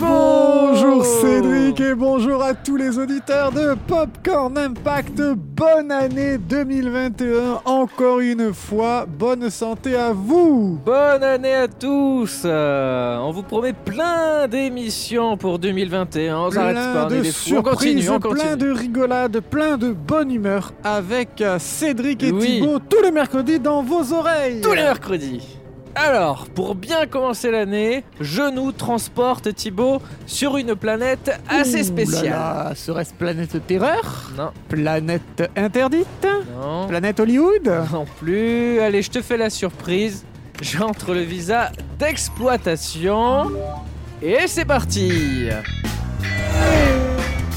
Bonjour Cédric et bonjour à tous les auditeurs de Popcorn Impact. Bonne année 2021 encore une fois. Bonne santé à vous. Bonne année à tous Euh, On vous promet plein d'émissions pour 2021. On s'arrête pas, Plein est de des fous. On continue, surprises, on continue. plein de rigolades, plein de bonne humeur avec euh, Cédric et Oui. Thibaut tous les mercredis dans vos oreilles. Tous les mercredis alors, pour bien commencer l'année, je nous transporte Thibaut sur une planète assez spéciale. là là, Serait-ce planète terreur? Non, Planète interdite? Non, Planète Hollywood? Non plus. Allez, je te fais la surprise. J'entre le visa d'exploitation. Et c'est parti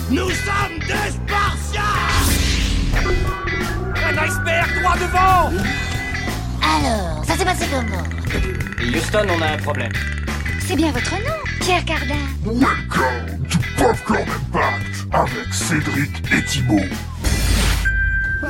Nous sommes des Spartiates Un iceberg droit devant Alors, ça s'est passé comment Houston, on a un problème. C'est bien votre nom, Pierre Cardin. Welcome to Popcorn Impact avec Cédric et Thibaut.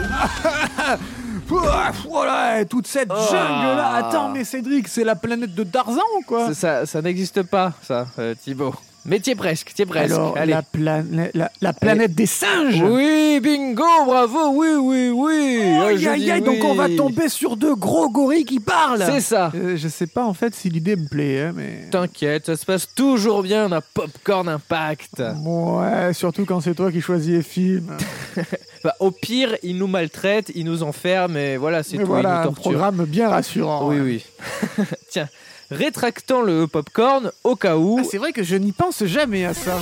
Ouah, Voilà, toute cette Oh. jungle-là. Attends, mais Cédric, c'est la planète de Tarzan, quoi Ça, ça, ça n'existe pas, ça, euh, Thibaut. Mais t'y es presque, t'y es presque. Alors, Allez. la, plane- la, la planète des singes Oui, bingo, bravo, oui, oui, oui. Oh, aïe, je aïe, dis aïe, donc on va tomber sur deux gros gorilles qui parlent C'est ça. Euh, Je sais pas en fait si l'idée me plaît, hein, mais... T'inquiète, ça se passe toujours bien dans Popcorn Impact. Ouais, surtout quand c'est toi qui choisis les films. Bah, au pire, ils nous maltraitent, ils nous enferment, et voilà, c'est tout, voilà, ils un nous torturent. programme bien rassurant. Oui, oui. Tiens, rétractant le popcorn au cas où, Ah, c'est vrai que je n'y pense jamais à ça.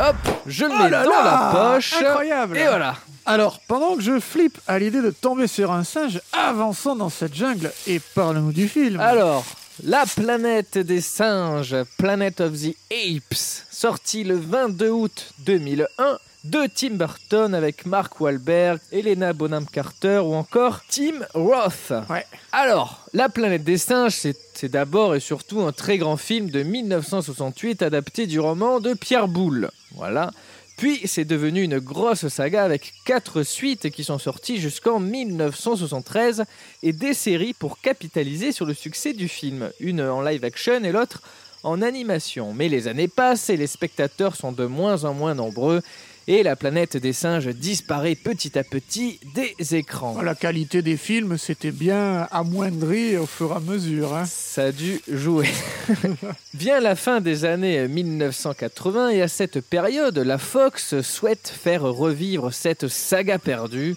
hop, je le Oh mets là dans là la poche. Incroyable Et voilà. Alors, pendant que je flippe à l'idée de tomber sur un singe, avançons dans cette jungle et parle-nous du film. Alors, La planète des singes, Planet of the Apes, sorti le 22 août 2001 de Tim Burton avec Mark Wahlberg, Helena Bonham Carter ou encore Tim Roth. Ouais. Alors, La planète des singes, c'est c'est d'abord et surtout un très grand film de 1968 adapté du roman de Pierre Boulle. Voilà. Puis c'est devenu une grosse saga avec quatre suites qui sont sorties jusqu'en 1973 et des séries pour capitaliser sur le succès du film, une en live action et l'autre en animation. Mais les années passent et les spectateurs sont de moins en moins nombreux et la planète des singes disparaît petit à petit des écrans. La qualité des films s'était bien amoindrie au fur et à mesure. hein. Ça a dû jouer. Vient la fin des années 1980 et à cette période, la Fox souhaite faire revivre cette saga perdue.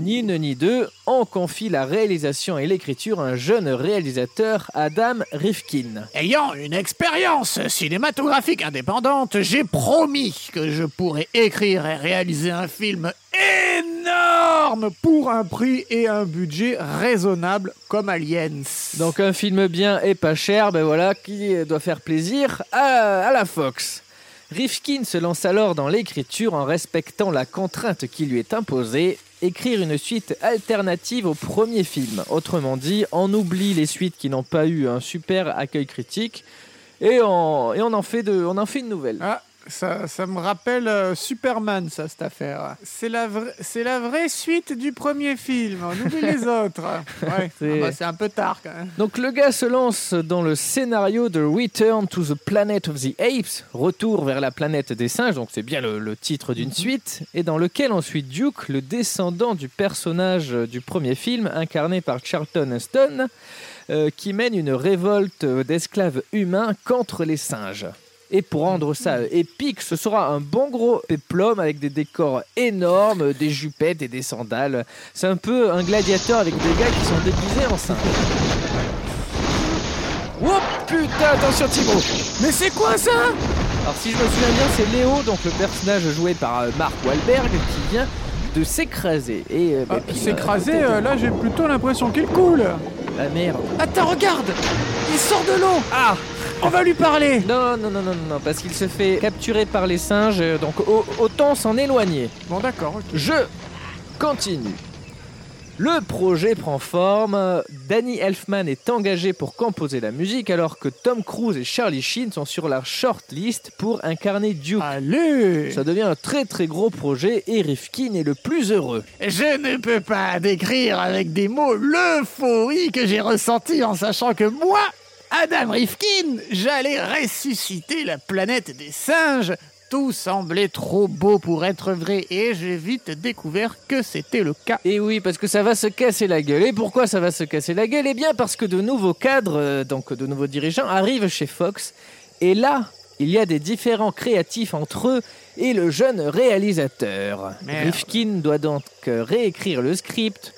Ni une ni deux, on confie la réalisation et l'écriture à un jeune réalisateur, Adam Rifkin. Ayant une expérience cinématographique indépendante, j'ai promis que je pourrais écrire et réaliser un film énorme pour un prix et un budget raisonnable comme Aliens. Donc un film bien et pas cher, ben voilà, qui doit faire plaisir à, à la Fox. Rifkin se lance alors dans l'écriture en respectant la contrainte qui lui est imposée, écrire une suite alternative au premier film. Autrement dit, on oublie les suites qui n'ont pas eu un super accueil critique et on, et on, en, fait de, on en fait une nouvelle. Ah, ça, ça me rappelle euh, Superman, ça, cette affaire. C'est la, c'est la vraie suite du premier film. On oublie les autres. Ouais, C'est- Ah bah, c'est un peu tard quand même. Donc le gars se lance dans le scénario de Return to the Planet of the Apes, retour vers la planète des singes, donc c'est bien le, le titre d'une suite, et dans lequel on suit Duke, le descendant du personnage du premier film, incarné par Charlton Heston, euh, qui mène une révolte d'esclaves humains contre les singes. Et pour rendre ça épique, ce sera un bon gros péplum avec des décors énormes, des jupettes et des sandales. C'est un peu un gladiateur avec des gars qui sont déguisés en singes. Oh putain, attention Thibaut Mais c'est quoi ça? Alors si je me souviens bien, c'est Léo, donc le personnage joué par euh, Mark Wahlberg, qui vient de s'écraser. Et euh, bah, Ah, puis, S'écraser, euh, euh, là j'ai plutôt l'impression qu'il coule. La merde. Attends, regarde Il sort de l'eau Ah On va lui parler Non, non, non, non, non, parce qu'il se fait capturer par les singes, euh, donc au- autant s'en éloigner. Bon d'accord, ok. Je continue. Le projet prend forme. Danny Elfman est engagé pour composer la musique alors que Tom Cruise et Charlie Sheen sont sur la shortlist pour incarner Duke. Allez Ça devient un très très gros projet et Rifkin est le plus heureux. Je ne peux pas décrire avec des mots l'euphorie que j'ai ressentie en sachant que moi, Adam Rifkin, j'allais ressusciter la planète des singes. Tout semblait trop beau pour être vrai et j'ai vite découvert que c'était le cas. Et oui, parce que ça va se casser la gueule. Et pourquoi ça va se casser la gueule? Eh bien, parce que de nouveaux cadres, euh, donc de nouveaux dirigeants, arrivent chez Fox. Et là, il y a des différends créatifs entre eux et le jeune réalisateur. Merde. Rifkin doit donc euh, réécrire le script.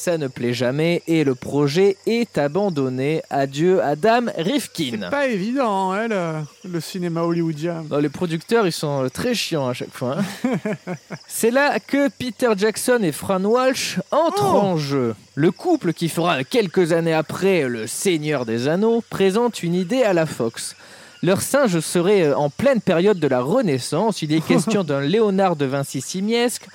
Ça ne plaît jamais et le projet est abandonné. Adieu, Adam Rifkin. C'est pas évident, hein, le, le cinéma hollywoodien. Non, les producteurs, ils sont euh, très chiants à chaque fois. hein. C'est là que Peter Jackson et Fran Walsh entrent Oh. en jeu. Le couple qui fera quelques années après Le Seigneur des Anneaux présente une idée à la Fox. Leur singe serait euh, en pleine période de la Renaissance. Il est question d'un Léonard de Vinci simiesque,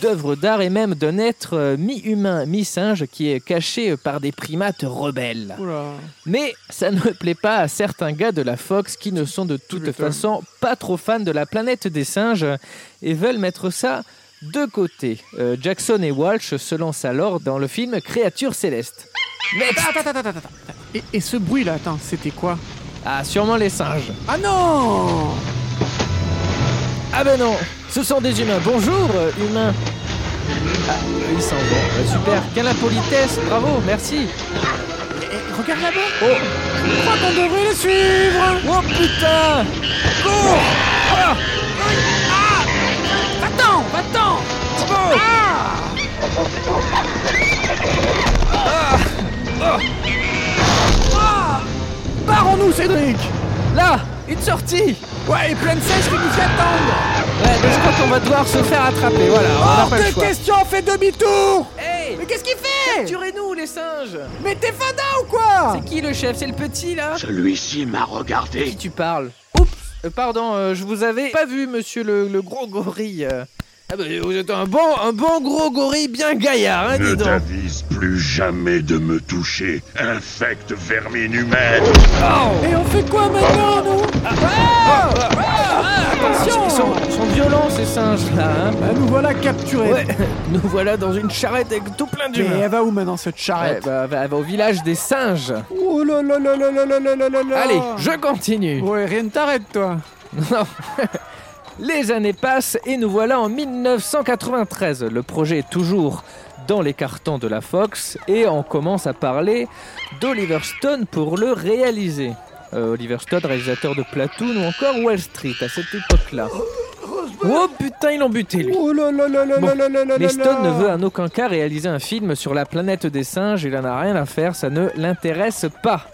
d'œuvres d'art et même d'un être euh, mi-humain, mi-singe qui est caché euh, par des primates rebelles. Oula. Mais ça ne plaît pas à certains gars de la Fox qui ne sont de toute façon pas trop fans de la planète des singes et veulent mettre ça de côté. Euh, Jackson et Walsh se lancent alors dans le film Créatures célestes. Next Attends, attends, attends, attends. Et, et ce bruit-là, attends, c'était quoi? Ah, sûrement les singes. Ah non Ah ben non, ce sont des humains. Bonjour, euh, humains. Ah, ils s'en vont. Euh, super. Quelle impolitesse. Bravo, merci. Eh, eh, Regarde là-bas Oh, Je crois qu'on devrait les suivre oh putain Cours Ah Va-t'en Va-t'en Barrons-nous, Cédric Là Une sortie Ouais, et plein de singes qui nous attendent Ouais, mais je crois qu'on va devoir se faire attraper. Voilà, on n'a Hors pas le de choix. question, fais demi-tour Hey Mais qu'est-ce qu'il fait? Capturez-nous les singes Mais t'es fada ou quoi? C'est qui le chef? C'est le petit là? Celui-ci m'a regardé. Qui tu parles? Oups Euh, Pardon, euh, je vous avais pas vu, monsieur le, le gros gorille. euh. Ah bah, vous êtes un bon, un bon gros gorille bien gaillard, hein, Ne dis donc. t'avise plus jamais de me toucher, infecte vermine humaine. Oh. Et on fait quoi maintenant, nous? Attention. Ils sont, ils sont violents ces singes là, hein. Bah, nous voilà capturés. Ouais, nous voilà dans une charrette avec tout plein Mais d'humains. elle va où maintenant, cette Ouais, charrette bah, elle va- au village des singes. Oh là là là là là là là là là. Allez, je continue. Ouais, rien ne t'arrête, toi. Non. Les années passent et nous voilà en 1993. Le projet est toujours dans les cartons de la Fox et on commence à parler d'Oliver Stone pour le réaliser. Euh, Oliver Stone, réalisateur de Platoon ou encore Wall Street à cette époque-là. Oh putain, ils l'ont buté lui. Oh là là là Bon, Mais Stone ne veut en aucun cas réaliser un film sur la planète des singes, il en a rien à faire, ça ne l'intéresse pas.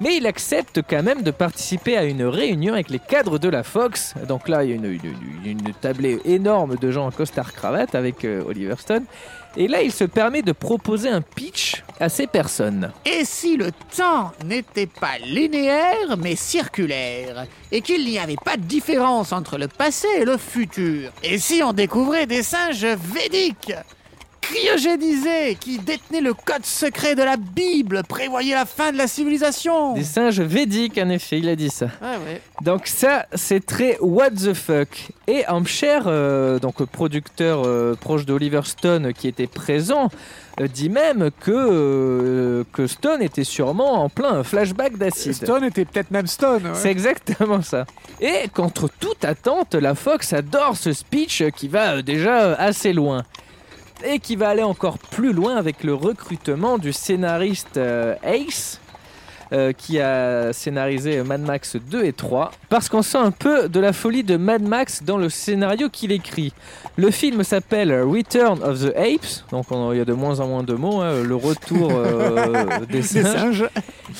Mais il accepte quand même de participer à une réunion avec les cadres de la Fox. Donc là, il y a une, une- une tablée énorme de gens en costard-cravate avec euh, Oliver Stone. Et là, il se permet de proposer un pitch à ces personnes. Et si le temps n'était pas linéaire, mais circulaire, et qu'il n'y avait pas de différence entre le passé et le futur? Et si on découvrait des singes védiques? Cryogénisés, qui détenaient le code secret de la Bible, prévoyaient la fin de la civilisation Des singes védiques, en effet, il a dit ça. Ouais, ouais. Donc ça, c'est très what the fuck. Et Hampshire, euh, donc producteur euh, proche d'Oliver Stone qui était présent, euh, dit même que, euh, que Stone était sûrement en plein flashback d'acide. Stone était peut-être même Stone. ouais. C'est exactement ça. Et contre toute attente, la Fox adore ce speech qui va euh, déjà euh, assez loin. Et qui va aller encore plus loin avec le recrutement du scénariste euh, Ace, euh, qui a scénarisé Mad Max 2 et 3, parce qu'on sent un peu de la folie de Mad Max dans le scénario qu'il écrit. Le film s'appelle Return of the Apes, donc on- il y a de moins en moins de mots, hein, le retour euh, des Des singes.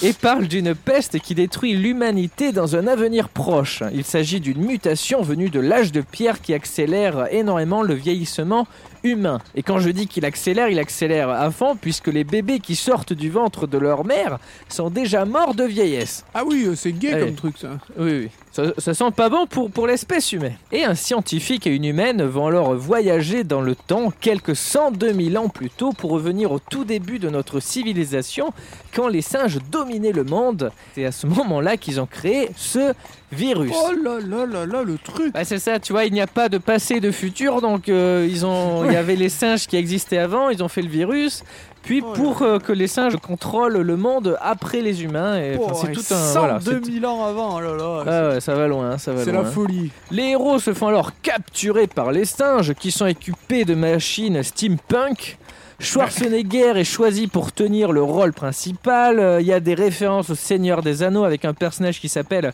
et parle d'une peste qui détruit l'humanité dans un avenir proche. Il s'agit d'une mutation venue de l'âge de pierre qui accélère énormément le vieillissement humain. Et quand je dis qu'il accélère, il accélère à fond puisque les bébés qui sortent du ventre de leur mère sont déjà morts de vieillesse. Ah oui, euh, c'est gay Allez. comme truc, ça. Oui, oui. Ça, ça sent pas bon pour, pour l'espèce humaine. Et un scientifique et une humaine vont alors voyager dans le temps quelques 102 000 ans plus tôt pour revenir au tout début de notre civilisation quand les singes dominaient le monde. C'est à ce moment-là qu'ils ont créé ce virus. Oh là là là là, le truc Bah, c'est ça, tu vois, il n'y a pas de passé, de futur, donc euh, ils ont, il y avait les singes qui existaient avant, ils ont fait le virus. Puis Oh pour euh, que les singes contrôlent le monde après les humains. Et, Oh, c'est tout un. voilà, 102 c'est- 000 ans avant, oh là là. Ah ouais, ça va loin, ça va c'est la folie. Les héros se font alors capturer par les singes qui sont équipés de machines steampunk. Schwarzenegger est choisi pour tenir le rôle principal. Euh, Il y a des références au Seigneur des Anneaux avec un personnage qui s'appelle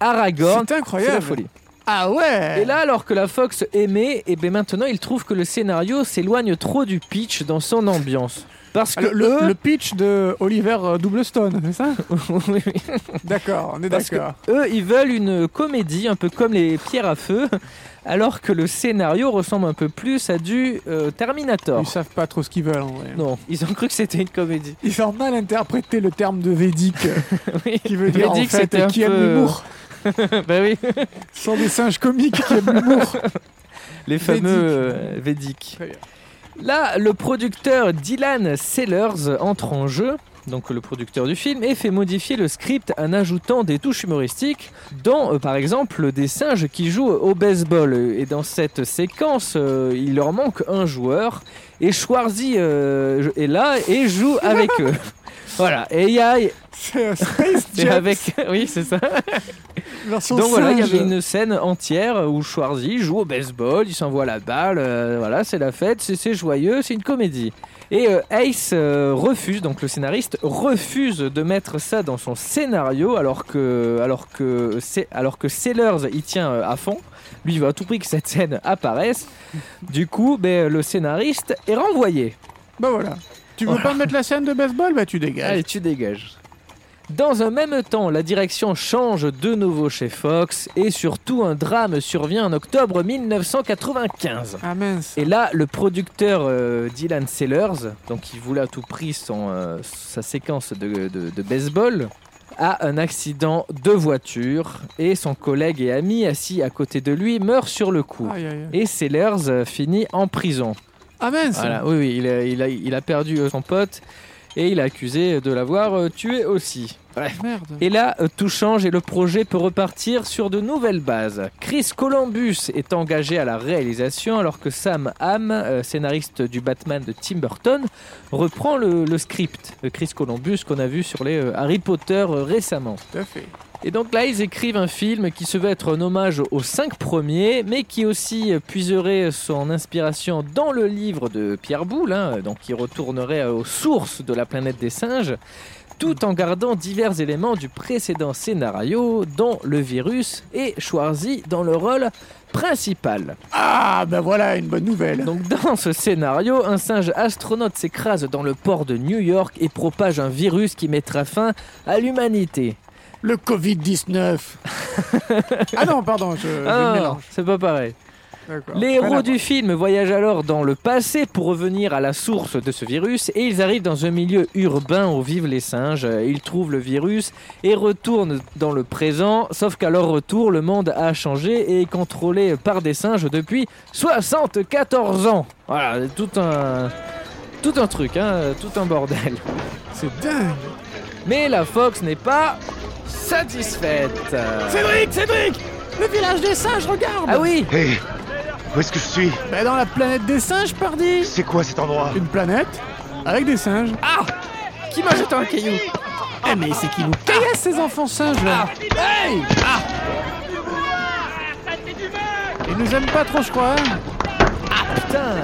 Aragorn. C'est C'est incroyable. la folie. Ah ouais Et là, alors que la Fox aimait, et ben maintenant il trouve que le scénario s'éloigne trop du pitch dans son ambiance. Parce Ah, que le, pitch de Oliver euh, Doublestone, c'est ça Oui, oui. D'accord, on est d'accord. eux, ils veulent une comédie un peu comme les pierres à feu, alors que le scénario ressemble un peu plus à du euh, Terminator. Ils savent pas trop ce qu'ils veulent en vrai. Non, ils ont cru que c'était une comédie. Ils ont mal interprété le terme de védique, Oui. qui veut dire Védique, en fait qui aime l'humour. bah oui, Ce sont des singes comiques qui aiment l'humour. les fameux Védique. euh, Védiques. Là, le producteur Dylan Sellers entre en jeu, donc le producteur du film, et fait modifier le script en ajoutant des touches humoristiques, dont euh, par exemple des singes qui jouent au baseball. Et dans cette séquence, euh, il leur manque un joueur, et Schwarzy euh, est là et joue avec eux. Voilà, et il y a. C'est un Space c'est avec. Oui, c'est ça. version Donc voilà, il y avait une scène entière où Schwarzy joue au baseball, il s'envoie la balle, euh, voilà, c'est la fête, c'est joyeux, c'est une comédie. Et euh, Ace euh, refuse, donc le scénariste refuse de mettre ça dans son scénario alors que, alors que, alors que Sellers y tient à fond. Lui il veut à tout prix que cette scène apparaisse. Du coup, ben, le scénariste est renvoyé. Bah voilà. Tu veux Voilà. pas mettre la scène de baseball? Bah tu dégages. Allez, tu dégages. Dans un même temps, la direction change de nouveau chez Fox et surtout un drame survient en octobre 1995. Ah mince. Et là, le producteur euh, Dylan Sellers, donc qui voulait à tout prix son, euh, sa séquence de, de- de baseball, a un accident de voiture et son collègue et ami assis à côté de lui meurt sur le coup. Aïe, aïe, aïe. Et Sellers euh, finit en prison. Ah mince. Voilà, oui, oui, il a, il a- il a perdu euh, son pote et il a accusé de l'avoir euh, tué aussi. Bref. Merde. Et là, euh, tout change et le projet peut repartir sur de nouvelles bases. Chris Columbus est engagé à la réalisation alors que Sam Hamm, euh, scénariste du Batman de Tim Burton, reprend le, le script de Chris Columbus qu'on a vu sur les Harry Potter récemment. Tout à fait. Et donc là, ils écrivent un film qui se veut être un hommage aux cinq premiers, mais qui aussi puiserait son inspiration dans le livre de Pierre Boulle, hein, donc qui retournerait aux sources de la planète des singes, tout en gardant divers éléments du précédent scénario, dont le virus et Schwarzy dans le rôle principal. Ah bah voilà une bonne nouvelle. Donc dans ce scénario, un singe astronaute s'écrase dans le port de New York et propage un virus qui mettra fin à l'humanité. Le Covid-19. ah non, pardon, je, je Ah, mélange. c'est pas pareil. Les héros du film voyagent alors dans le passé pour revenir à la source de ce virus et ils arrivent dans un milieu urbain où vivent les singes. Ils trouvent le virus et retournent dans le présent, sauf qu'à leur retour, le monde a changé et est contrôlé par des singes depuis 74 ans. Voilà, tout un, tout un truc, hein, tout un bordel. C'est dingue. Mais la Fox n'est pas satisfaite. Cédric, Cédric Le village des singes, regarde. Ah oui. Hé Où est-ce que je suis? Bah dans la planète des singes, pardi. C'est quoi cet endroit? Une planète avec des singes. Ah! Qui m'a jeté un caillou? Eh mais c'est qui nous caillassent ces enfants singes? Là Hey! Ah! Ils nous aiment pas trop, je crois. hein Putain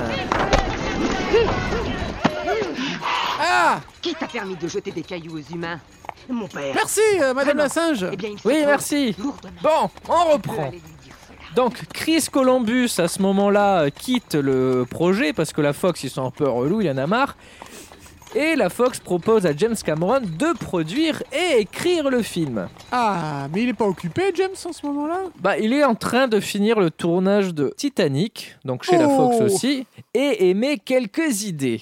ah Qui t'a permis de jeter des cailloux aux humains Mon père. Merci, euh, Madame la singe Eh bien, il Oui, merci. lourdement. Bon, on peux reprend. aller lui dire cela. Donc Chris Columbus à ce moment-là euh, quitte le projet parce que la Fox ils sont un peu relous, il en a marre. Et la Fox propose à James Cameron de produire et écrire le film. Ah, mais il est pas occupé, James, en ce moment-là? Bah, il est en train de finir le tournage de Titanic, donc chez la Fox Oh. aussi, et émet quelques idées.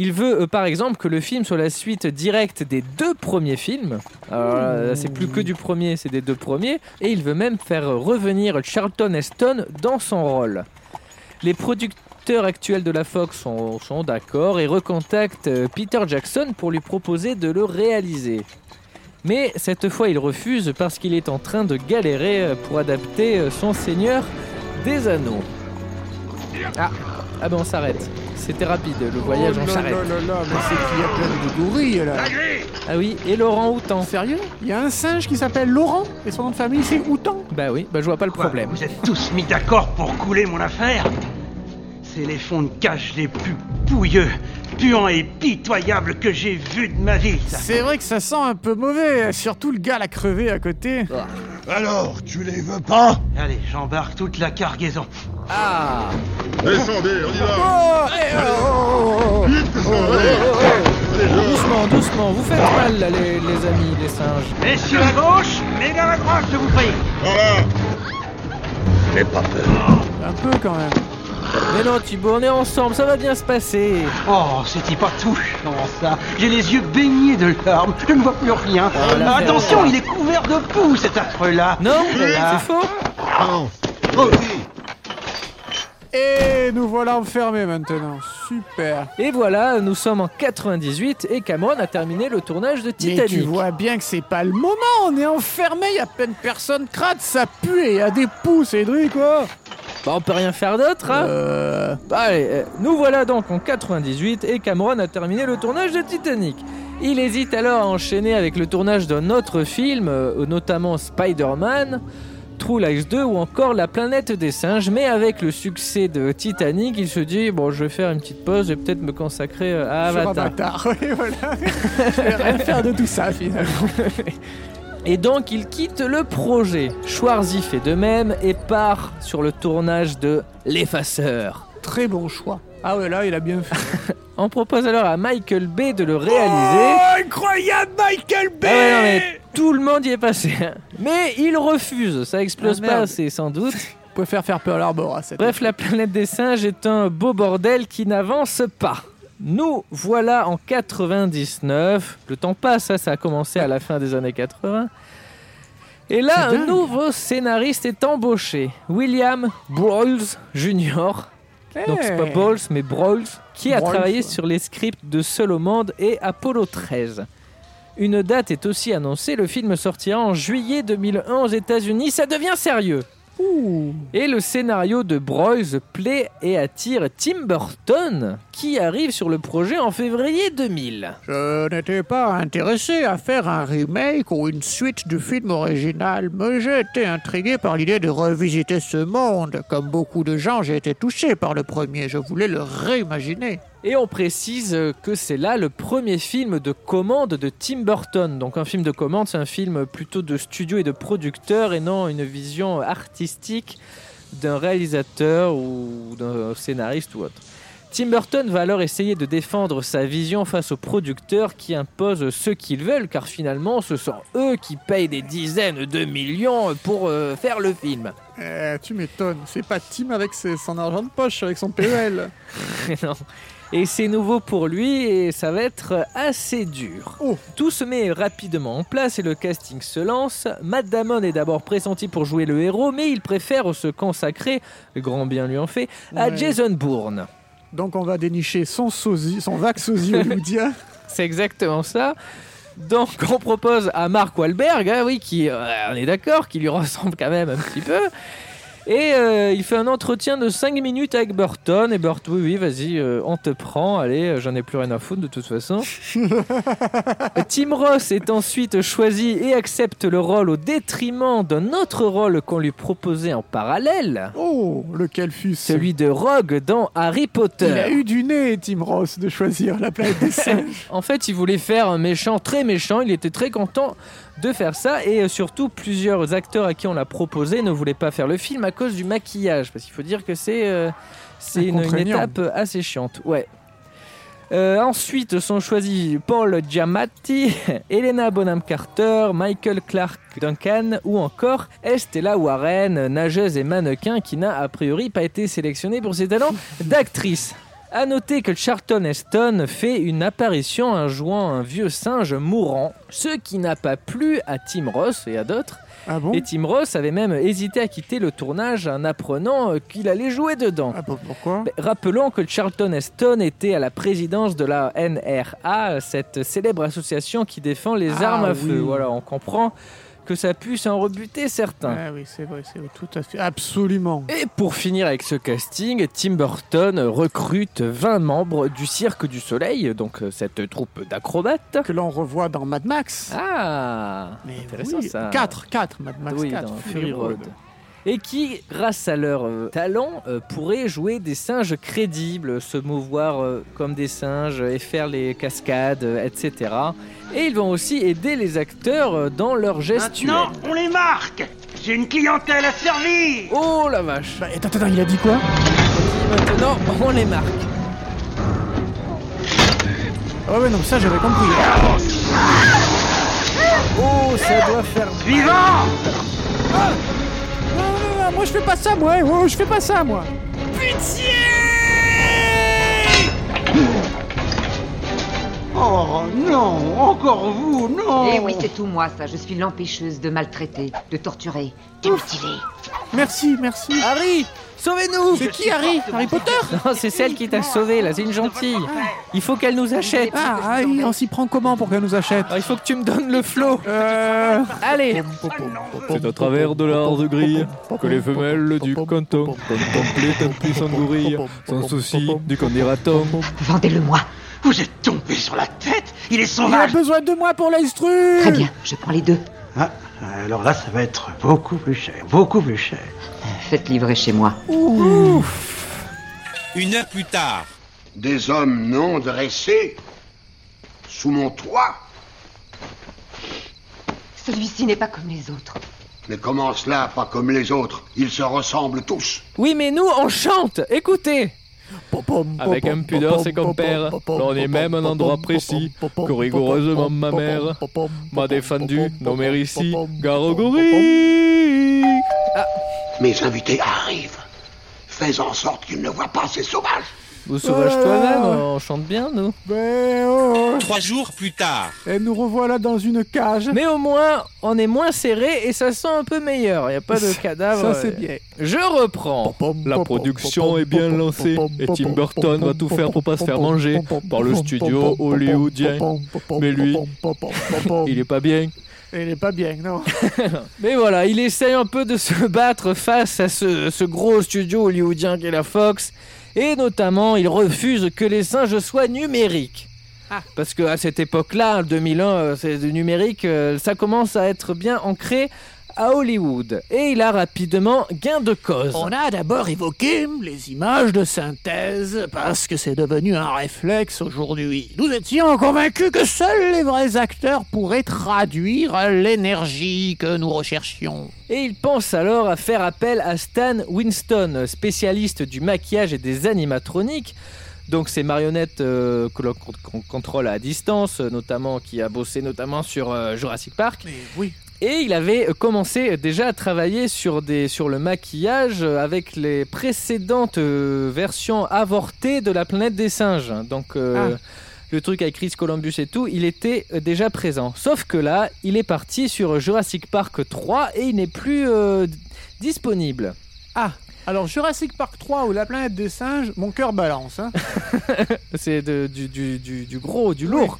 Il veut, euh, par exemple, que le film soit la suite directe des deux premiers films. C'est plus que du premier, c'est des deux premiers. Et il veut même faire revenir Charlton Heston dans son rôle. Les producteurs actuels de la Fox sont, d'accord et recontactent euh, Peter Jackson pour lui proposer de le réaliser. Mais cette fois, il refuse parce qu'il est en train de galérer euh, pour adapter euh, son Seigneur des Anneaux. Ah, Ah ben on s'arrête. C'était rapide, le voyage oh en charrette. là là là, mais c'est qu'il y a plein de gorilles là. Ah oui, et Laurent Houtan. Sérieux? Il y a un singe qui s'appelle Laurent et son nom de famille c'est Houtan. Bah oui, bah je vois pas le Quoi, problème. Vous êtes tous mis d'accord pour couler mon affaire? C'est les fonds de cage les plus pouilleux, puants et pitoyables que j'ai vus de ma vie. ça. C'est vrai que ça sent un peu mauvais, surtout le gars l'a crevé à côté. Alors, tu les veux pas Allez, j'embarque toute la cargaison. Ah Descendez, on y va Oh, eh, oh, oh, oh, Vite, Allez, je- Doucement, doucement, vous faites mal là, les, les amis, les singes. Messieurs à gauche, mesdames à droite, je vous prie. Voilà N'aie pas peur. Un peu quand même. Mais non Thibaut, on est ensemble, ça va bien se passer. Oh, c'était pas touchant ça. J'ai les yeux baignés de larmes. Je ne vois plus rien. Oh, la Attention, il est couvert de poux, cet affreux-là. Non, c'est faux Non Oh, Et nous voilà enfermés maintenant. Super. Et voilà, nous sommes en 98 et Cameron a terminé le tournage de Mais Titanic. tu vois bien que c'est pas le moment, on est enfermé, y a peine personne crade, ça pue et y a des poux, Cédric quoi. Bah, on peut rien faire d'autre, hein Euh... Bah, allez, euh, nous voilà donc en 98 et Cameron a terminé le tournage de Titanic. Il hésite alors à enchaîner avec le tournage d'un autre film, euh, notamment Spider-Man, True Lies 2 ou encore La planète des singes, mais avec le succès de Titanic, il se dit bon, je vais faire une petite pause et peut-être me consacrer à sur Avatar. Avatar, oui, voilà. Je vais rien faire de tout ça finalement. Et donc il quitte le projet. Schwarzy fait de même et part sur le tournage de L'Effaceur. Très bon choix. Ah ouais, là, il a bien fait. On propose alors à Michael Bay de le réaliser. Oh, incroyable, Michael Bay Ah ouais, non, mais tout le monde y est passé. hein. Mais il refuse, ça explose Ah, pas assez sans doute. préfère faire Pearl Harbor à cette Bref, la planète des singes est un beau bordel qui n'avance pas. Nous voilà en 99. Le temps passe, hein, ça a commencé à la fin des années 80. Et là, un nouveau scénariste est embauché. William Brawls Jr. Donc c'est pas. Bowles, mais Brawls, qui a travaillé sur les scripts de Seul au monde et Apollo 13. Une date est aussi annoncée, le film sortira en juillet 2001 aux États-Unis, ça devient sérieux. Ouh. Et le scénario de Broyles plaît et attire Tim Burton, qui arrive sur le projet en février 2000. Je n'étais pas intéressé à faire un remake ou une suite du film original, mais j'ai été intrigué par l'idée de revisiter ce monde. Comme beaucoup de gens, j'ai été touché par le premier, je voulais le réimaginer. Et on précise que c'est là le premier film de commande de Tim Burton. Donc un film de commande, c'est un film plutôt de studio et de producteur et non une vision artistique d'un réalisateur ou d'un scénariste ou autre. Tim Burton va alors essayer de défendre sa vision face aux producteurs qui imposent ce qu'ils veulent, car finalement ce sont eux qui payent des dizaines de millions pour euh, faire le film. Eh, tu m'étonnes, c'est pas Tim avec ses- son argent de poche, avec son PEL. Non. Et c'est nouveau pour lui et ça va être assez dur. Oh. Tout se met rapidement en place et le casting se lance. Matt Damon est d'abord pressenti pour jouer le héros, mais il préfère se consacrer, grand bien lui en fait, à Ouais. Jason Bourne. Donc on va dénicher son sosie, son vague sosie hollywoodien. C'est exactement ça. Donc on propose à Mark Wahlberg, hein, oui, qui, euh, on est d'accord, qui lui ressemble quand même un petit peu. Et euh, il fait un entretien de 5 minutes avec Burton. Et Burton, oui, oui, vas-y, euh, on te prend. Allez, euh, j'en ai plus rien à foutre de toute façon. Tim Ross est ensuite choisi et accepte le rôle au détriment d'un autre rôle qu'on lui proposait en parallèle. Oh, lequel fut Celui de Rogue dans Harry Potter. Il a eu du nez, Tim Ross, de choisir la planète des singes. En fait, il voulait faire un méchant très méchant. Il était très content de faire ça. Et euh, surtout, plusieurs acteurs à qui on l'a proposé ne voulaient pas faire le film à cause du maquillage. Parce qu'il faut dire que c'est euh, c'est une, étape assez chiante. Ouais. Euh, ensuite sont choisis Paul Giamatti, Elena Bonham Carter, Michael Clark Duncan ou encore Estella Warren, nageuse et mannequin qui n'a a priori pas été sélectionnée pour ses talents d'actrice. À noter que Charlton Heston fait une apparition en jouant un vieux singe mourant, ce qui n'a pas plu à Tim Ross et à d'autres. Ah bon? Et Tim Ross avait même hésité à quitter le tournage en apprenant euh, qu'il allait jouer dedans. Ah bon, pourquoi? Rappelons que Charlton Heston était à la présidence de la NRA, cette célèbre association qui défend les Ah armes à oui. feu. Voilà, on comprend que ça puisse en rebuter certains. Ah oui, c'est vrai, c'est vrai, tout à fait. Absolument. Et pour finir avec ce casting, Tim Burton recrute 20 membres du Cirque du Soleil, donc euh, cette troupe d'acrobates. Que l'on revoit dans Mad Max. Ah Mais intéressant oui, ça. 4, 4, Mad Max Oui, 4. dans Fury Road. Et qui, grâce à leur euh, talent, euh, pourraient jouer des singes crédibles, se mouvoir euh, comme des singes et faire les cascades, euh, etc. Et ils vont aussi aider les acteurs euh, dans leur gestuelle. Maintenant, on les marque J'ai une clientèle à servir Oh la vache Bah, attends, attends, il a dit quoi Et maintenant, on les marque. Ah ouais, non, ça j'avais compris. Oh, ça doit faire... Suivant Ah, non, moi je fais pas ça, moi. Oh, je fais pas ça, moi. Oh non, encore vous, non Eh oui, c'est tout moi, ça. Je suis l'empêcheuse de maltraiter, de torturer, de mutiler. Merci, merci. Harry Sauvez-nous C'est qui Harry Harry Potter Non, c'est celle qui t'a sauvé, là, c'est une gentille. Il faut qu'elle nous achète. Ah, ah, oui, on s'y prend comment pour qu'elle nous achète Alors, il faut que tu me donnes le flot. Euh... Allez C'est à travers de l'art de grille que les femelles du canton contemplaient un puissant gorille, sans souci du qu'en dira-t-on. Vendez-le-moi. Vous êtes tombé sur la tête Il est Il a sauvage besoin de moi pour l'instru Très bien, je prends les deux. Ah, alors là, ça va être beaucoup plus cher, beaucoup plus cher. Faites livrer chez moi. Une heure plus tard, Des hommes non dressés sous mon toit Celui-ci n'est pas comme les autres. Mais comment cela, pas comme les autres? Ils se ressemblent tous. Oui, mais nous, on chante Écoutez Avec impudeur, c'est compère. L'on est même un endroit précis que rigoureusement ma mère m'a défendu, nommer ici Garogori. Mes invités arrivent. Fais en sorte qu'ils ne voient pas ces sauvages. Vous sauvage toi-même, on chante bien, nous. Ben oh trois jours plus tard, Et nous revoilà dans une cage. Mais au moins, on est moins serré et ça sent un peu meilleur. Il n'y a pas de cadavre. Ça, c'est bien. Je reprends. La production est bien lancée et Tim Burton va tout faire pour pas se faire manger par le studio hollywoodien. Mais lui, Il est pas bien. Il est pas bien, non. Mais voilà, il essaye un peu de se battre face à ce, ce gros studio hollywoodien qu'est la Fox. Et notamment, il refuse que les singes soient numériques. Parce qu'à cette époque-là, en 2001, euh, c'est numérique, euh, ça commence à être bien ancré à Hollywood. Et il a rapidement gain de cause. On a d'abord évoqué les images de synthèse parce que c'est devenu un réflexe aujourd'hui. Nous étions convaincus que seuls les vrais acteurs pourraient traduire l'énergie que nous recherchions. Et il pense alors à faire appel à Stan Winston, spécialiste du maquillage et des animatroniques. Donc ces marionnettes euh, que l'on qu'on contrôle à distance, euh, notamment qui a bossé notamment sur euh, Jurassic Park. Mais oui. Et il avait commencé déjà à travailler sur, des, sur le maquillage avec les précédentes euh, versions avortées de la planète des singes. Donc euh, le truc avec Chris Columbus et tout, il était euh, déjà présent. Sauf que là, il est parti sur Jurassic Park 3 et il n'est plus euh, disponible. Ah, alors Jurassic Park 3 ou la planète des singes, mon cœur balance. Hein. C'est du- du- du gros, du lourd.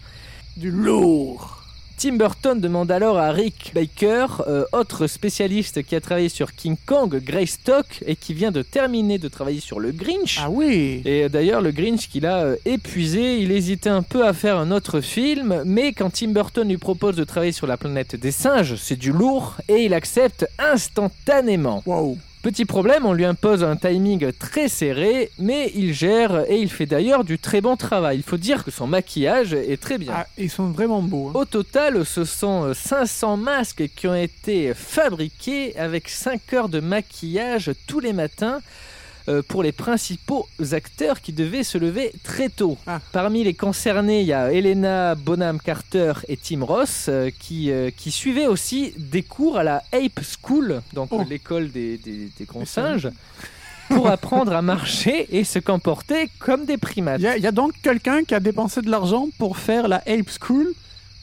Du lourd. Tim Burton demande alors à Rick Baker, euh, autre spécialiste qui a travaillé sur King Kong, Greystock, et qui vient de terminer de travailler sur le Grinch. Ah oui. Et d'ailleurs, le Grinch qu'il a euh, épuisé, il hésitait un peu à faire un autre film, mais quand Tim Burton lui propose de travailler sur la planète des singes, c'est du lourd, et il accepte instantanément. Wow. Petit problème, on lui impose un timing très serré, mais il gère et il fait d'ailleurs du très bon travail. Il faut dire que son maquillage est très bien. Ah, ils sont vraiment beaux. hein. Au total, ce sont euh, 500 masques qui ont été fabriqués avec 5 heures de maquillage tous les matins euh, pour les principaux acteurs qui devaient se lever très tôt. Ah. Parmi les concernés, il y a Helena Bonham Carter et Tim Ross euh, qui, euh, qui suivaient aussi des cours à la Ape School, donc Oh. euh, l'école des, des- Des singes. pour apprendre à marcher et se comporter comme des primates. Il y, y a donc quelqu'un qui a dépensé de l'argent pour faire la Ape School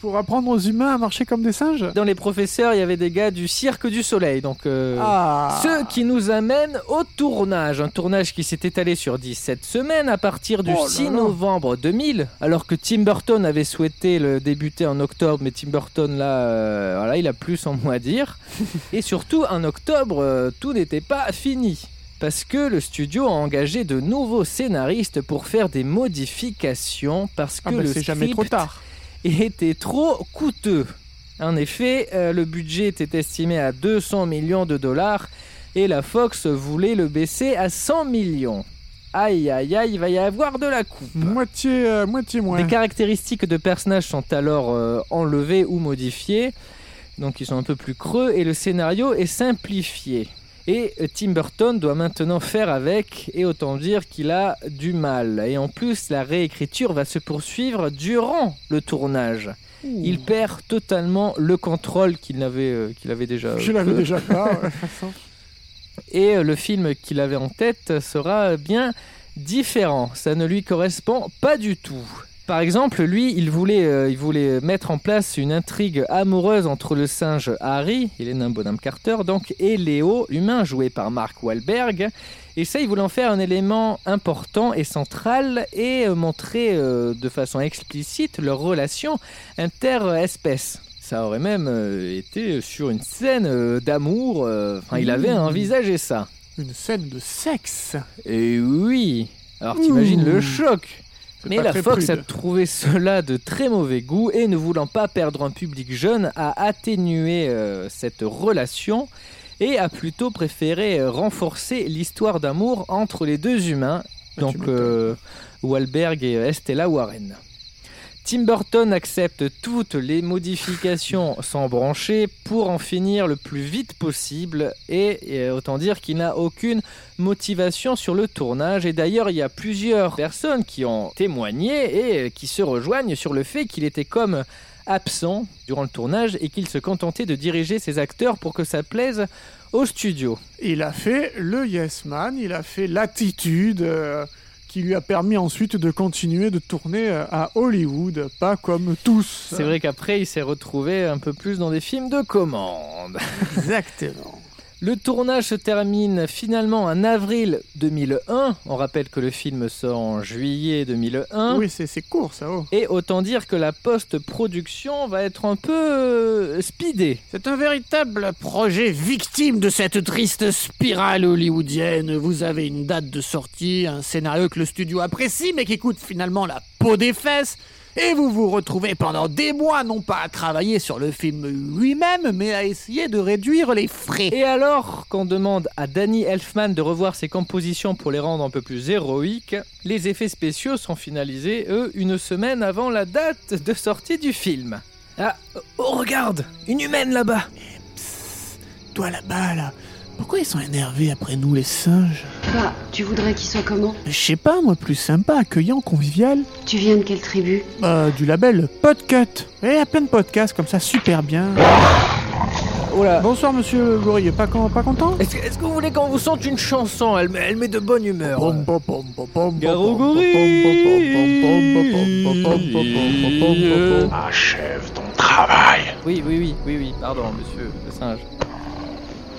Pour apprendre aux humains à marcher comme des singes Dans les professeurs, il y avait des gars du Cirque du Soleil. Donc, euh, Ah Ce qui nous amène au tournage. Un tournage qui s'est étalé sur 17 semaines à partir du Oh là 6 là. novembre 2000. Alors que Tim Burton avait souhaité le débuter en octobre, mais Tim Burton, là, euh, voilà, il a plus son mot à dire. Et surtout, en octobre, euh, tout n'était pas fini. Parce que le studio a engagé de nouveaux scénaristes pour faire des modifications. Parce que Ah bah, le c'est jamais trop script tard. Était trop coûteux. En effet, euh, le budget était estimé à 200 millions de dollars et la Fox voulait le baisser à 100 millions. Aïe aïe aïe, il va y avoir de la coupe. Moitié, euh, moitié moins. Des caractéristiques de personnages sont alors euh, enlevées ou modifiées, donc ils sont un peu plus creux et le scénario est simplifié. Et euh, Tim Burton doit maintenant faire avec, et autant dire qu'il a du mal. Et en plus, la réécriture va se poursuivre durant le tournage. Il perd totalement le contrôle qu'il avait, euh, qu'il avait déjà. Je l'avais peu. déjà pas. ouais. Et euh, le film qu'il avait en tête sera bien différent. Ça ne lui correspond pas du tout. Par exemple, lui, il voulait, euh, il voulait mettre en place une intrigue amoureuse entre le singe Harry, il est un bonhomme Carter, donc, et Léo, humain joué par Mark Wahlberg. Et ça, il voulait en faire un élément important et central et euh, montrer euh, de façon explicite leur relation interespèce. Ça aurait même euh, été sur une scène d'amour. Enfin, il avait Mmh. envisagé ça. Une scène de sexe. Et oui. Alors t'imagines le choc. Mais la Fox a trouvé cela de très mauvais goût et ne voulant pas perdre un public jeune a atténué euh, cette relation et a plutôt préféré euh, renforcer l'histoire d'amour entre les deux humains, tu donc euh, Wahlberg et Estella Warren. Tim Burton accepte toutes les modifications sans brancher pour en finir le plus vite possible et, autant dire qu'il n'a aucune motivation sur le tournage et d'ailleurs il y a plusieurs personnes qui ont témoigné et qui se rejoignent sur le fait qu'il était comme absent durant le tournage et qu'il se contentait de diriger ses acteurs pour que ça plaise au studio. Il a fait le Yes Man, il a fait l'attitude euh, qui lui a permis ensuite de continuer de tourner euh, à Hollywood, pas comme tous. C'est vrai qu'après il s'est retrouvé un peu plus dans des films de commande. Exactement. Le tournage se termine finalement en avril 2001. On rappelle que le film sort en juillet 2001. Oui, c'est court ça. Oh. Et autant dire que la post-production va être un peu euh, speedée. C'est un véritable projet victime de cette triste spirale hollywoodienne. Vous avez une date de sortie, un scénario que le studio apprécie, mais qui coûte finalement la peau des fesses. Et vous vous retrouvez pendant des mois non pas à travailler sur le film lui-même, mais à essayer de réduire les frais. Et alors qu'on demande à Danny Elfman de revoir ses compositions pour les rendre un peu plus héroïques, les effets spéciaux sont finalisés, eux, une semaine avant la date de sortie du film. Ah, oh regarde, une humaine là-bas. Toi là-bas, là, pourquoi ils sont énervés après nous les singes Bah, tu voudrais qu'il soit comment Je sais pas, moi, plus sympa, accueillant, convivial. Tu viens de quelle tribu Bah, du label Podcut. Et il y a plein de podcasts comme ça, super bien. Oh là. Bonsoir, monsieur Gorille, pas, con- pas content Est-ce que, est-ce que vous voulez qu'on vous sente une chanson elle met, elle met de bonne humeur. Achève ton travail. Oui, oui, oui, oui, oui, pardon, monsieur le singe.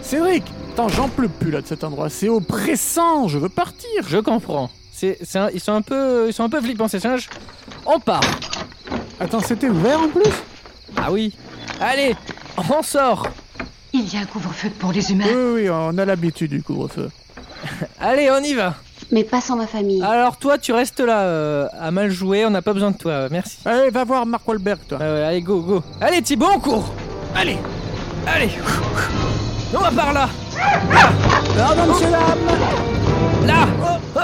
Cédric Attends, j'en peux plus là de cet endroit, c'est oppressant, je veux partir Je comprends. C'est, c'est un- ils, sont un peu, ils sont un peu flippants ces singes. On part. Attends, c'était ouvert en plus? Ah oui. Allez, on sort. Il y a un couvre-feu pour les humains. Oui, oui, on a l'habitude du couvre-feu. Allez, on y va. Mais pas sans ma famille. Alors toi, tu restes là euh, à mal jouer. On n'a pas besoin de toi. euh, Merci. Allez, va voir Mark Wahlberg, toi. Ah ouais, allez, go, go. Allez, Thibaut, on court. Allez, allez. On va par là. Pardon, monsieur, dame Là. Oh, oh.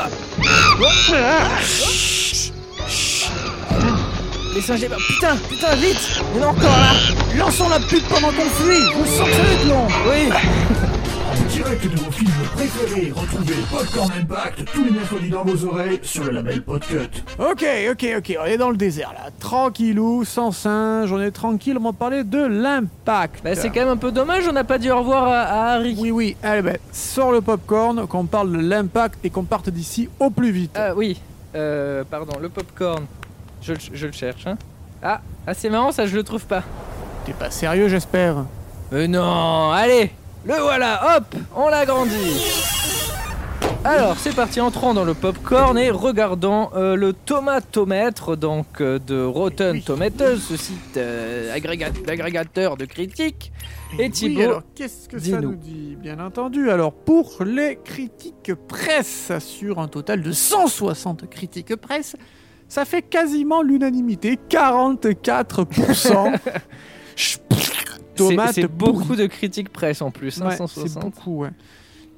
Les singes, putain, putain, vite. En a encore là. Lançons la pute pendant qu'on fuit va être long Oui. De vos films préférés, retrouvez Popcorn Impact tous les mercredis dans vos oreilles sur le label Podcut. Ok, ok, ok, on est dans le désert là. Tranquillou, sans singe, on est tranquille, on va parler de l'impact. Bah, c'est quand même un peu dommage, on n'a pas dit au revoir à, à Harry. Oui, oui, allez, ben, sors le popcorn, qu'on parle de l'impact et qu'on parte d'ici au plus vite. Ah oui, euh, pardon, le popcorn. Je, le- je le cherche, hein. Ah, ah c'est marrant, ça je le trouve pas. T'es pas sérieux, j'espère Mais non, allez, le voilà, hop, on l'a grandi. Alors, c'est parti, entrons dans le popcorn et regardons euh, le tomatomètre donc euh, de Rotten Tomatoes, ce site euh, agrégat- d'agrégateur de critiques. Et Thibaut, Oui, alors qu'est-ce que ça nous dit? Bien entendu, alors pour les critiques presse, sur un total de 160 critiques presse, ça fait quasiment l'unanimité, 44%. Chut, c'est- Tomate c'est pourrie. beaucoup de critiques presse en plus, Ouais, 160. c'est beaucoup, ouais.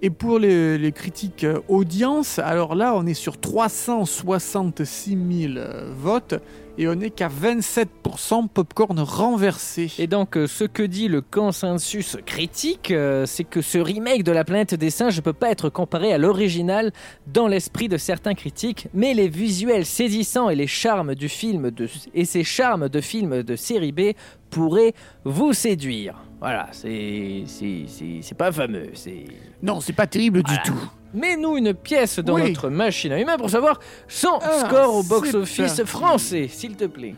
Et pour les, les critiques euh, audience, alors là, on est sur 366 000 euh, votes et on est qu'à 27% popcorn renversé. Et donc, euh, ce que dit le consensus critique, euh, c'est que ce remake de La planète des singes ne peut pas être comparé à l'original dans l'esprit de certains critiques, mais les visuels saisissants et les charmes du film de, et ces charmes de films de série B pourraient vous séduire. Voilà, c'est pas fameux, c'est... Non, c'est pas terrible Voilà. du tout. Mets-nous une pièce dans Oui. notre machine à humains pour savoir son Ah, score au box-office français, s'il te plaît.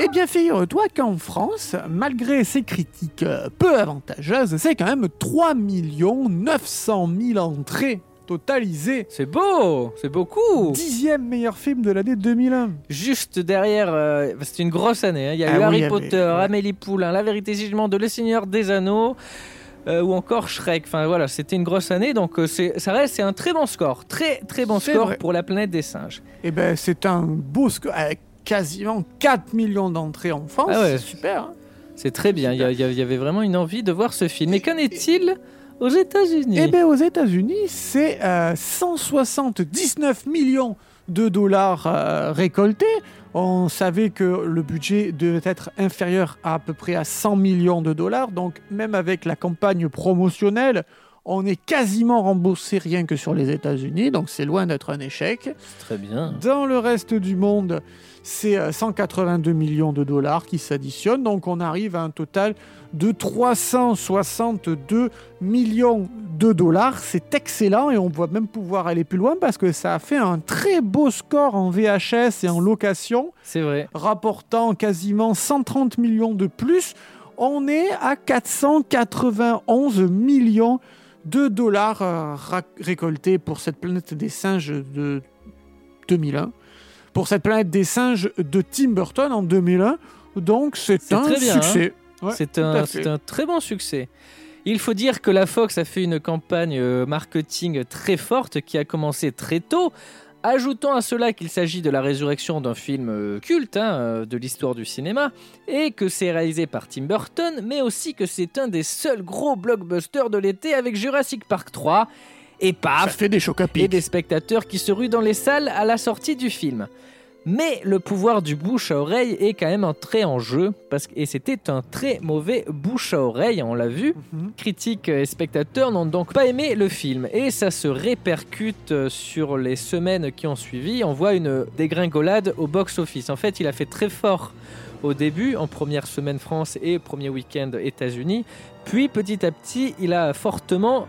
Eh bien, figure-toi qu'en France, malgré ces critiques peu avantageuses, c'est quand même 3 900 000 entrées totalisées. C'est beau, c'est beaucoup. Dixième meilleur film de l'année 2001. Juste derrière, euh, c'est une grosse année. hein. Il y a Ah eu oui, Harry avait- Potter. Amélie Poulain, La Vérité si je de Le Seigneur des Anneaux. Euh, ou encore Shrek. Enfin voilà, c'était une grosse année, donc euh, c'est, ça reste c'est un très bon score, très très bon score vrai. pour la planète des singes. Eh ben, c'est un beau score avec quasiment 4 millions d'entrées en France. Ah ouais. C'est super. hein. C'est très bien. Il y, y avait vraiment une envie de voir ce film. Mais qu'en est-il aux États-Unis? Eh bien, aux États-Unis, c'est euh, 179 millions de dollars euh, récoltés. On savait que le budget devait être inférieur à à peu près à 100 millions de dollars. Donc, même avec la campagne promotionnelle, on est quasiment remboursé rien que sur les États-Unis. Donc, c'est loin d'être un échec. Très bien. Dans le reste du monde, c'est euh, 182 millions de dollars qui s'additionnent. Donc on arrive à un total de 362 millions de dollars. C'est excellent et on va même pouvoir aller plus loin parce que ça a fait un très beau score en VHS et en location, C'est vrai. rapportant quasiment 130 millions de plus. On est à 491 millions de dollars ra- récoltés pour cette planète des singes de 2001. Pour cette planète des singes de Tim Burton en 2001. Donc c'est un très bien, hein. succès. Ouais, un, c'est un très bon succès. Il faut dire que la Fox a fait une campagne euh, marketing très forte qui a commencé très tôt. Ajoutons à cela qu'il s'agit de la résurrection d'un film euh, culte hein, euh, de l'histoire du cinéma et que c'est réalisé par Tim Burton, mais aussi que c'est un des seuls gros blockbusters de l'été avec Jurassic Park 3 et Ça paf, fait des chocs à et pic. des spectateurs qui se ruent dans les salles à la sortie du film. Mais le pouvoir du bouche à oreille est quand même entré en jeu, parce que, et c'était un très mauvais bouche à oreille, on l'a vu. Mhm. Critiques et spectateurs n'ont donc pas aimé le film, et ça se répercute euh, sur les semaines qui ont suivi. On voit une dégringolade au box-office. En fait, il a fait très fort au début, en première semaine France et premier week-end États-Unis, puis petit à petit, il a fortement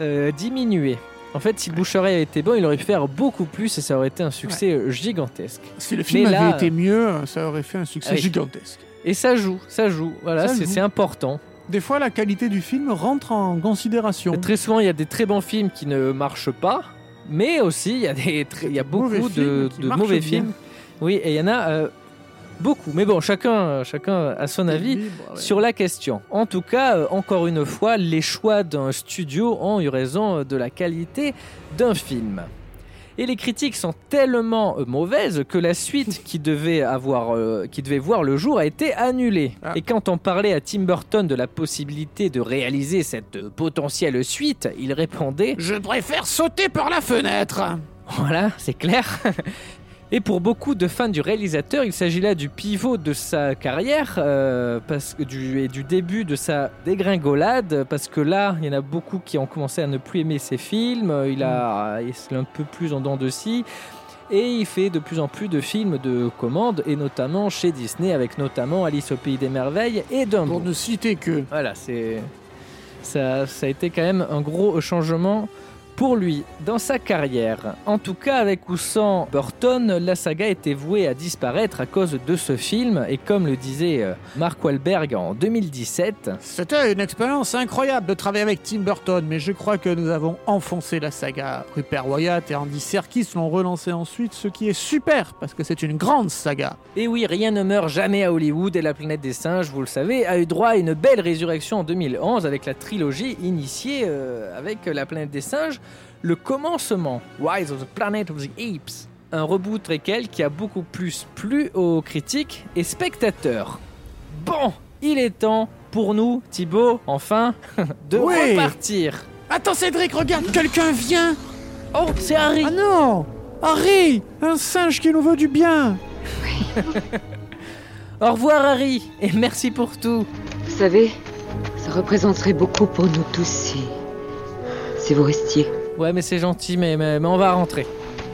euh, diminué. En fait, si le bouche-oreille avait été bon, il aurait pu faire beaucoup plus et ça aurait été un succès euh, gigantesque. Si le film avait été mieux, ça aurait fait un succès Ah gigantesque. Et ça joue, ça joue. Voilà, c'est important. Des fois, la qualité du film rentre en considération. Très souvent, il y a des très bons films qui ne marchent pas, mais aussi il y a, des très- il y a Mauvais beaucoup de, mauvais bien. films. Oui, et il y en a euh, beaucoup. Mais bon, chacun, chacun a son avis. Ouais. sur la question. En tout cas, euh, encore une fois, les choix d'un studio ont eu raison de la qualité d'un film. Et les critiques sont tellement euh, mauvaises que la suite qui devait, avoir, euh, qui devait voir le jour a été annulée. Ah. Et quand on parlait à Tim Burton de la possibilité de réaliser cette potentielle suite, il répondait Je préfère sauter par la fenêtre. voilà, c'est clair. Et pour beaucoup de fans du réalisateur, il s'agit là du pivot de sa carrière euh, parce que du, et du début de sa dégringolade, parce que là, il y en a beaucoup qui ont commencé à ne plus aimer ses films. Il a, il est un peu plus en dents de scie. Et il fait de plus en plus de films de commande, et notamment chez Disney, avec notamment Alice au Pays des Merveilles et Dumbo. Pour ne citer que. Voilà, c'est ça, ça a été quand même un gros changement Pour lui, dans sa carrière, en tout cas avec ou sans Burton, la saga était vouée à disparaître à cause de ce film, et comme le disait euh, Mark Wahlberg en 2017, C'était une expérience incroyable de travailler avec Tim Burton, mais je crois que nous avons enfoncé la saga. Rupert Wyatt et Andy Serkis l'ont relancé ensuite, ce qui est super, parce que c'est une grande saga. Et oui, rien ne meurt jamais à Hollywood et la planète des singes, vous le savez, a eu droit à une belle résurrection en 2011 avec la trilogie initiée euh, avec la planète des singes, le commencement, Rise of the Planet of the Apes. Un reboot préquel qui a beaucoup plus plu aux critiques et spectateurs. Bon, il est temps pour nous, Thibaut, enfin, de Oui. repartir. Attends Cédric, regarde, quelqu'un vient Oh, c'est Harry Ah non Harry Un singe qui nous veut du bien Au revoir Harry, et merci pour tout. Vous savez, ça représenterait beaucoup pour nous tous si. si vous restiez. Ouais, mais c'est gentil, mais, mais, mais on va rentrer.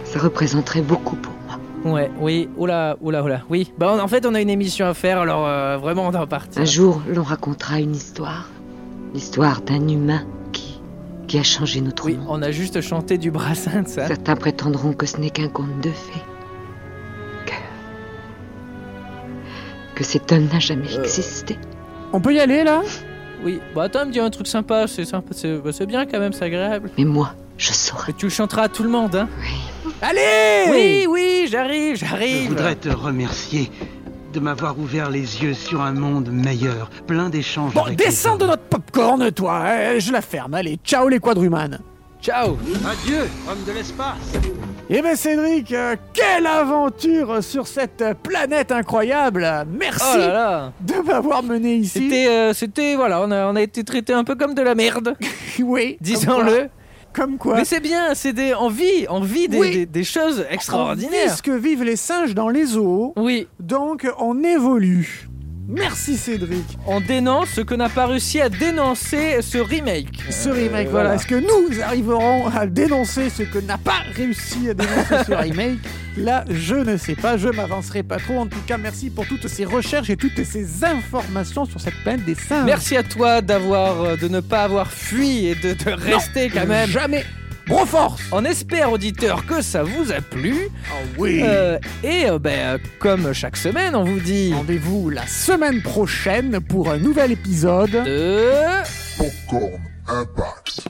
Ça représenterait beaucoup pour moi. Ouais, oui, oula, oula, oula, oui. Bah, en fait, on a une émission à faire, alors euh, vraiment, on doit partir. Un jour, l'on racontera une histoire. L'histoire d'un humain qui. qui a changé notre Oui, monde. on a juste chanté du brassin de ça. Certains prétendront que ce n'est qu'un conte de fées. Que. que cet homme n'a jamais Euh. existé. On peut y aller là? Oui, bah attends, me dis un truc sympa, c'est sympa, c'est bah, c'est bien quand même, c'est agréable. Mais moi, je saurais. Et tu le chanteras à tout le monde, hein Allez Oui, oui, j'arrive, Je j'arrive. voudrais te remercier de m'avoir ouvert les yeux sur un monde meilleur, plein d'échanges Bon, avec les descends de notre popcorn, toi eh, Je la ferme, allez, ciao les quadrumans Ciao. Adieu, homme de l'espace Eh ben Cédric, euh, quelle aventure sur cette planète incroyable Merci Oh là là. de m'avoir mené ici. C'était, euh, c'était, voilà, on a, on a été traité un peu comme de la merde, oui, disons-le. Comme quoi, Mais c'est bien, c'est des, on vit, on vit des, Oui. des, des choses on vit extraordinaires. ce que vivent les singes dans les zoos, Oui, donc on évolue. Merci Cédric. on dénonce ce que n'a pas réussi à dénoncer ce remake. Ce remake, Euh, voilà. Est-ce que nous arriverons à dénoncer ce que n'a pas réussi à dénoncer ce remake? Là, je ne sais pas, je m'avancerai pas trop. En tout cas, merci pour toutes ces recherches et toutes ces informations sur cette planète des singes. Merci à toi d'avoir, euh, de ne pas avoir fui et de, de rester quand même. Jamais. Broforce On espère, auditeurs, que ça vous a plu. Ah oui Euh, et euh, ben, comme chaque semaine, on vous dit Rendez-vous la semaine prochaine pour un nouvel épisode. de... Popcorn Impact.